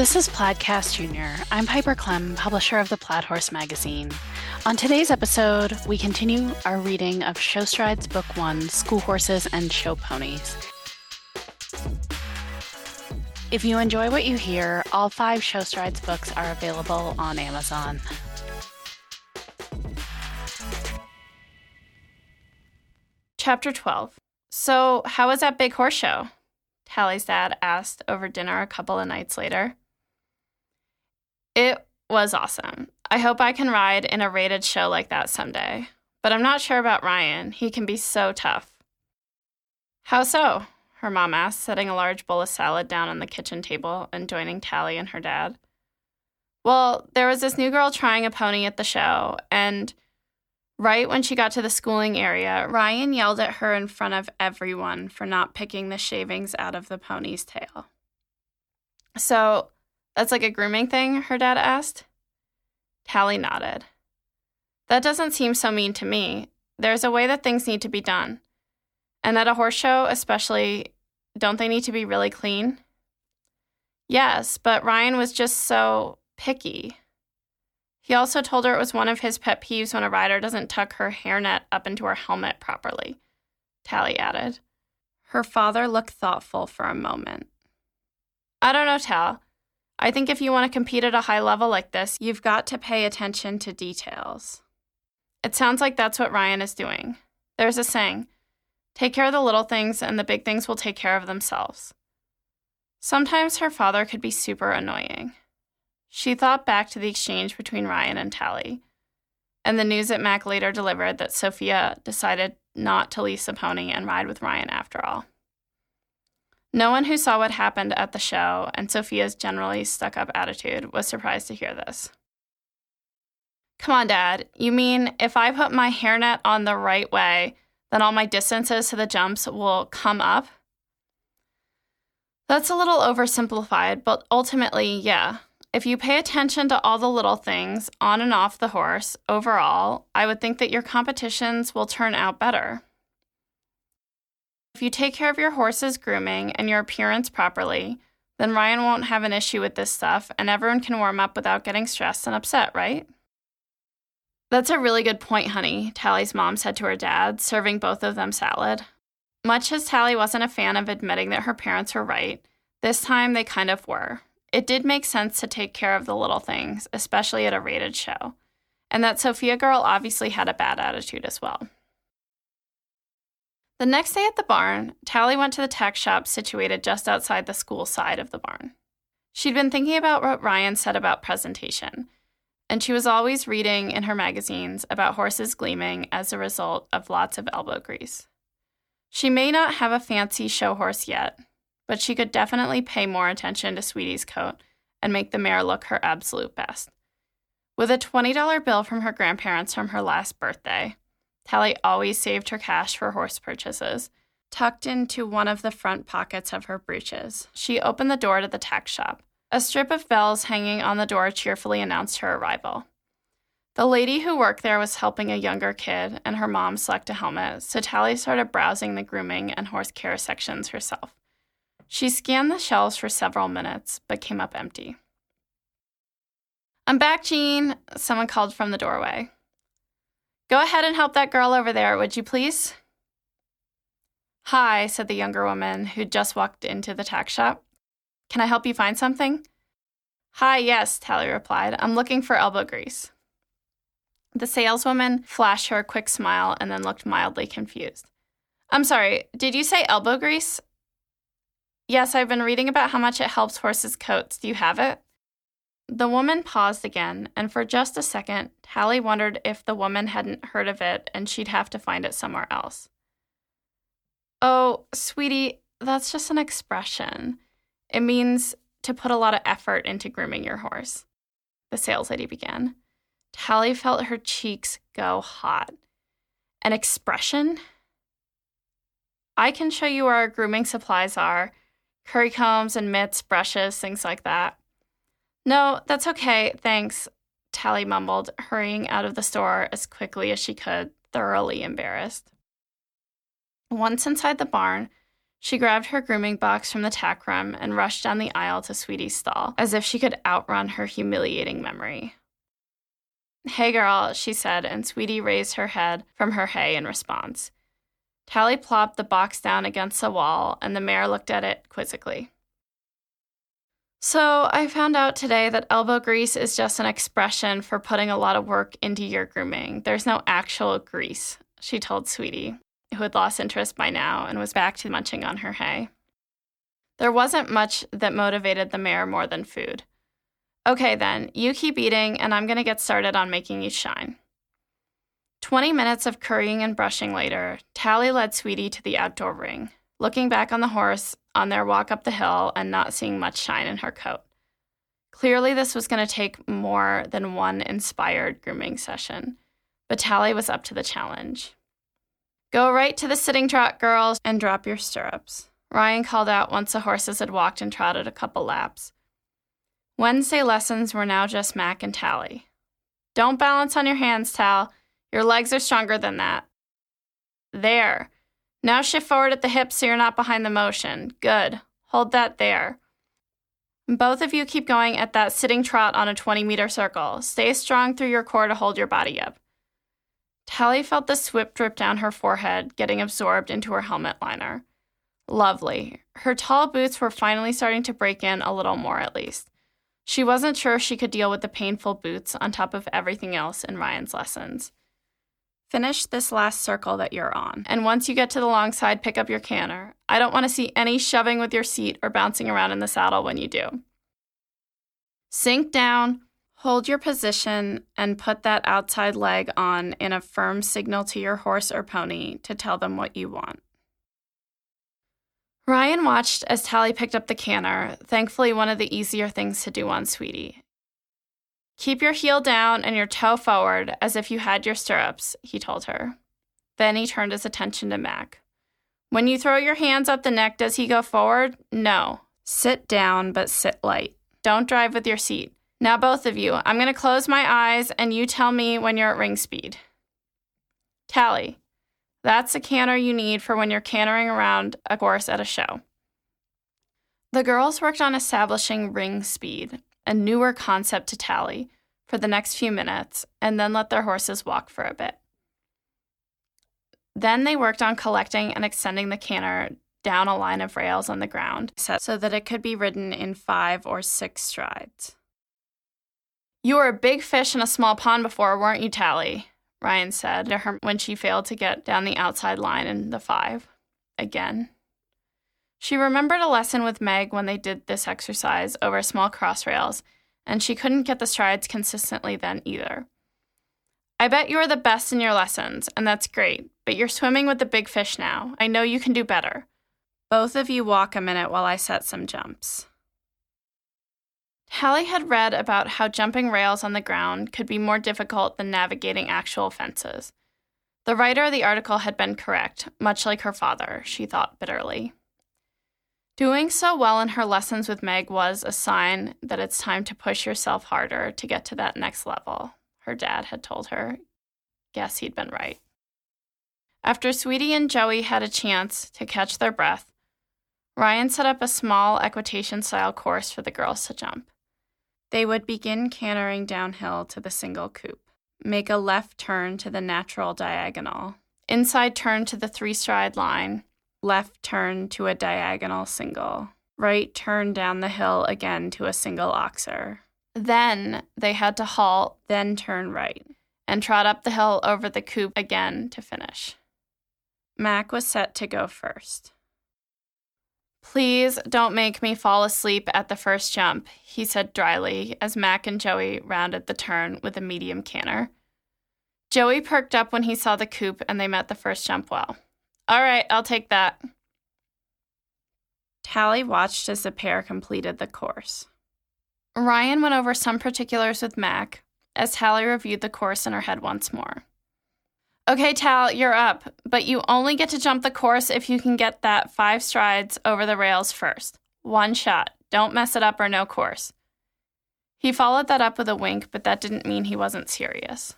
This is Plaidcast Junior. I'm Piper Klemm, publisher of the Plaid Horse magazine. On today's episode, we continue our reading of Show Strides Book One School Horses and Show Ponies. If you enjoy what you hear, all five Show Strides books are available on Amazon. Chapter 12. So, how was that big horse show? Tally's dad asked over dinner a couple of nights later. It was awesome. I hope I can ride in a rated show like that someday. But I'm not sure about Ryan. He can be so tough. How so? Her mom asked, setting a large bowl of salad down on the kitchen table and joining Tally and her dad. Well, there was this new girl trying a pony at the show, and right when she got to the schooling area, Ryan yelled at her in front of everyone for not picking the shavings out of the pony's tail. So, that's like a grooming thing? her dad asked. Tally nodded. That doesn't seem so mean to me. There's a way that things need to be done. And at a horse show, especially, don't they need to be really clean? Yes, but Ryan was just so picky. He also told her it was one of his pet peeves when a rider doesn't tuck her hairnet up into her helmet properly. Tally added. Her father looked thoughtful for a moment. I don't know, Tal. I think if you want to compete at a high level like this, you've got to pay attention to details. It sounds like that's what Ryan is doing. There's a saying take care of the little things, and the big things will take care of themselves. Sometimes her father could be super annoying. She thought back to the exchange between Ryan and Tally, and the news that Mac later delivered that Sophia decided not to lease a pony and ride with Ryan after all. No one who saw what happened at the show and Sophia's generally stuck up attitude was surprised to hear this. Come on, Dad. You mean if I put my hairnet on the right way, then all my distances to the jumps will come up? That's a little oversimplified, but ultimately, yeah. If you pay attention to all the little things on and off the horse, overall, I would think that your competitions will turn out better. If you take care of your horse's grooming and your appearance properly, then Ryan won't have an issue with this stuff and everyone can warm up without getting stressed and upset, right? That's a really good point, honey, Tally's mom said to her dad, serving both of them salad. Much as Tally wasn't a fan of admitting that her parents were right, this time they kind of were. It did make sense to take care of the little things, especially at a rated show. And that Sophia girl obviously had a bad attitude as well. The next day at the barn, Tally went to the tack shop situated just outside the school side of the barn. She'd been thinking about what Ryan said about presentation, and she was always reading in her magazines about horses gleaming as a result of lots of elbow grease. She may not have a fancy show horse yet, but she could definitely pay more attention to Sweetie's coat and make the mare look her absolute best. With a $20 bill from her grandparents from her last birthday, Tally always saved her cash for horse purchases. Tucked into one of the front pockets of her breeches, she opened the door to the tack shop. A strip of bells hanging on the door cheerfully announced her arrival. The lady who worked there was helping a younger kid, and her mom select a helmet, so Tally started browsing the grooming and horse care sections herself. She scanned the shelves for several minutes, but came up empty. I'm back, Jean, someone called from the doorway. Go ahead and help that girl over there, would you please? Hi, said the younger woman who'd just walked into the tack shop. Can I help you find something? Hi, yes, Tally replied. I'm looking for elbow grease. The saleswoman flashed her a quick smile and then looked mildly confused. I'm sorry, did you say elbow grease? Yes, I've been reading about how much it helps horses' coats. Do you have it? The woman paused again, and for just a second, Tally wondered if the woman hadn't heard of it and she'd have to find it somewhere else. Oh, sweetie, that's just an expression. It means to put a lot of effort into grooming your horse. The sales lady began. Tally felt her cheeks go hot. An expression? I can show you where our grooming supplies are curry combs and mitts, brushes, things like that. No, that's okay, thanks, Tally mumbled, hurrying out of the store as quickly as she could, thoroughly embarrassed. Once inside the barn, She grabbed her grooming box from the tack room and rushed down the aisle to Sweetie's stall, as if she could outrun her humiliating memory. Hey, girl, she said, and Sweetie raised her head from her hay in response. Tally plopped the box down against the wall, and the mare looked at it quizzically. So, I found out today that elbow grease is just an expression for putting a lot of work into your grooming. There's no actual grease, she told Sweetie, who had lost interest by now and was back to munching on her hay. There wasn't much that motivated the mare more than food. Okay, then, you keep eating, and I'm going to get started on making you shine. Twenty minutes of currying and brushing later, Tally led Sweetie to the outdoor ring, looking back on the horse on their walk up the hill and not seeing much shine in her coat. Clearly, this was going to take more than one inspired grooming session, but Tally was up to the challenge. Go right to the sitting trot, girls, and drop your stirrups. Ryan called out once the horses had walked and trotted a couple laps. Wednesday lessons were now just Mac and Tally. Don't balance on your hands, Tal. Your legs are stronger than that. There. Now shift forward at the hips so you're not behind the motion. Good. Hold that there. Both of you keep going at that sitting trot on a 20 meter circle. Stay strong through your core to hold your body up. Tally felt the swip drip down her forehead, getting absorbed into her helmet liner. Lovely. Her tall boots were finally starting to break in a little more, at least. She wasn't sure she could deal with the painful boots on top of everything else in Ryan's lessons. Finish this last circle that you're on, and once you get to the long side, pick up your canter. I don't want to see any shoving with your seat or bouncing around in the saddle when you do. Sink down, hold your position, and put that outside leg on in a firm signal to your horse or pony to tell them what you want. Ryan watched as Tally picked up the canter, thankfully, one of the easier things to do on Sweetie. Keep your heel down and your toe forward as if you had your stirrups, he told her. Then he turned his attention to Mac. When you throw your hands up the neck, does he go forward? No. Sit down, but sit light. Don't drive with your seat. Now, both of you, I'm going to close my eyes and you tell me when you're at ring speed. Tally, that's a canter you need for when you're cantering around a course at a show. The girls worked on establishing ring speed, a newer concept to tally, for the next few minutes, and then let their horses walk for a bit. Then they worked on collecting and extending the canter down a line of rails on the ground so that it could be ridden in five or six strides. You were a big fish in a small pond before, weren't you, Tally? Ryan said to her when she failed to get down the outside line in the five. Again. She remembered a lesson with Meg when they did this exercise over small cross rails, and she couldn't get the strides consistently then either. I bet you are the best in your lessons, and that's great, but you're swimming with the big fish now. I know you can do better. Both of you walk a minute while I set some jumps. Tally had read about how jumping rails on the ground could be more difficult than navigating actual fences. The writer of the article had been correct, much like her father, she thought bitterly. Doing so well in her lessons with Meg was a sign that it's time to push yourself harder to get to that next level, her dad had told her. Guess he'd been right. After Sweetie and Joey had a chance to catch their breath, Ryan set up a small equitation style course for the girls to jump. They would begin cantering downhill to the single coop, make a left turn to the natural diagonal, inside turn to the three stride line, left turn to a diagonal single, right turn down the hill again to a single oxer. Then they had to halt, then turn right, and trot up the hill over the coop again to finish. Mac was set to go first. Please don't make me fall asleep at the first jump, he said dryly as Mac and Joey rounded the turn with a medium canter. Joey perked up when he saw the coop and they met the first jump well. All right, I'll take that. Tally watched as the pair completed the course. Ryan went over some particulars with Mac as Tally reviewed the course in her head once more. Okay, Tal, you're up, but you only get to jump the course if you can get that five strides over the rails first. One shot. Don't mess it up or no course. He followed that up with a wink, but that didn't mean he wasn't serious.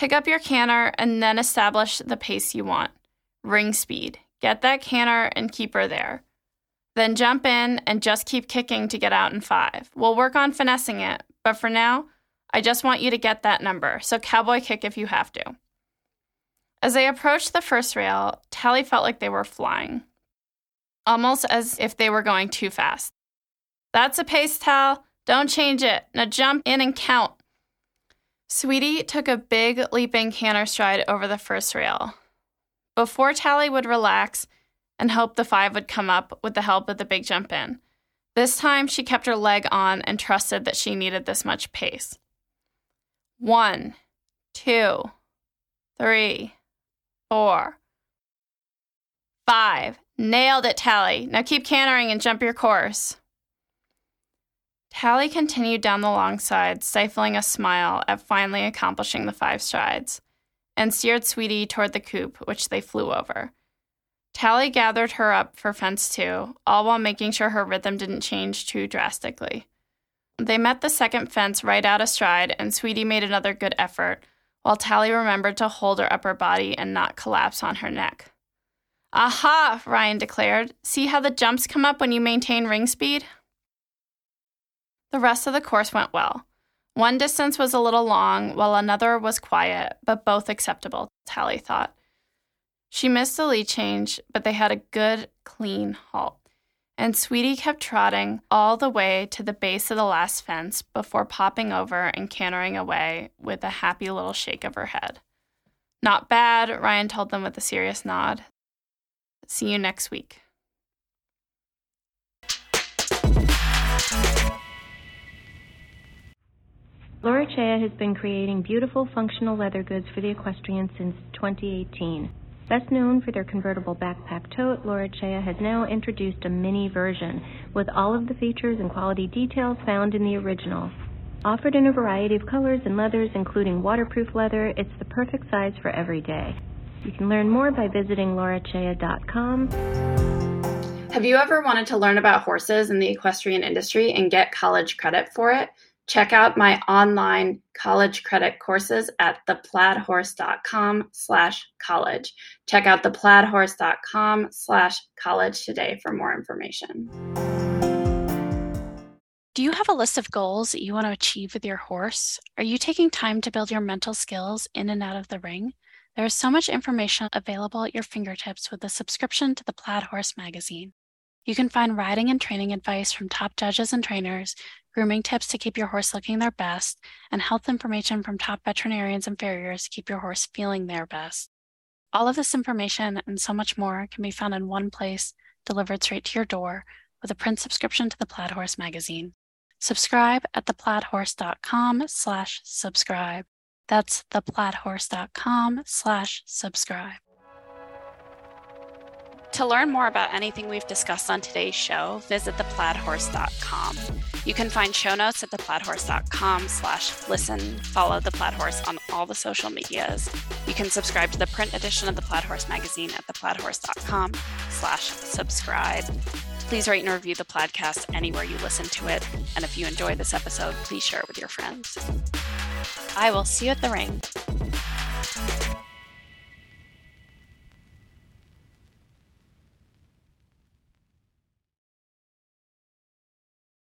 Pick up your canter and then establish the pace you want. Ring speed. Get that canter and keep her there. Then jump in and just keep kicking to get out in five. We'll work on finessing it, but for now, I just want you to get that number, so cowboy kick if you have to. As they approached the first rail, Tally felt like they were flying, almost as if they were going too fast. That's a pace, Tal. Don't change it. Now jump in and count. Sweetie took a big leaping canter stride over the first rail. Before Tally would relax and hope the five would come up with the help of the big jump in, this time she kept her leg on and trusted that she needed this much pace. One, two, three, four, five. Nailed it, Tally. Now keep cantering and jump your course. Tally continued down the long side, stifling a smile at finally accomplishing the five strides, and steered Sweetie toward the coop, which they flew over. Tally gathered her up for fence two, all while making sure her rhythm didn't change too drastically. They met the second fence right out of stride, and Sweetie made another good effort, while Tally remembered to hold her upper body and not collapse on her neck. Aha, Ryan declared. See how the jumps come up when you maintain ring speed? The rest of the course went well. One distance was a little long, while another was quiet, but both acceptable, Tally thought. She missed the lead change, but they had a good, clean halt. And Sweetie kept trotting all the way to the base of the last fence before popping over and cantering away with a happy little shake of her head. Not bad, Ryan told them with a serious nod. See you next week. Laura Chea has been creating beautiful functional leather goods for the equestrian since 2018. Best known for their convertible backpack tote, Laura Chea has now introduced a mini version with all of the features and quality details found in the original. Offered in a variety of colors and leathers, including waterproof leather, it's the perfect size for every day. You can learn more by visiting laurachea.com. Have you ever wanted to learn about horses in the equestrian industry and get college credit for it? Check out my online college credit courses at theplaidhorse.com slash college. Check out theplaidhorse.com slash college today for more information. Do you have a list of goals that you want to achieve with your horse? Are you taking time to build your mental skills in and out of the ring? There is so much information available at your fingertips with a subscription to the Plaid Horse magazine. You can find riding and training advice from top judges and trainers, grooming tips to keep your horse looking their best, and health information from top veterinarians and farriers to keep your horse feeling their best. All of this information and so much more can be found in one place, delivered straight to your door, with a print subscription to the Plaid Horse magazine. Subscribe at theplaidhorse.com slash subscribe. That's theplaidhorse.com slash subscribe. To learn more about anything we've discussed on today's show, visit theplaidhorse.com. You can find show notes at theplaidhorse.com slash listen. Follow The Plaid Horse on all the social medias. You can subscribe to the print edition of The Plaid Horse magazine at theplaidhorse.com slash subscribe. Please rate and review the podcast anywhere you listen to it. And if you enjoy this episode, please share it with your friends. I will see you at the ring.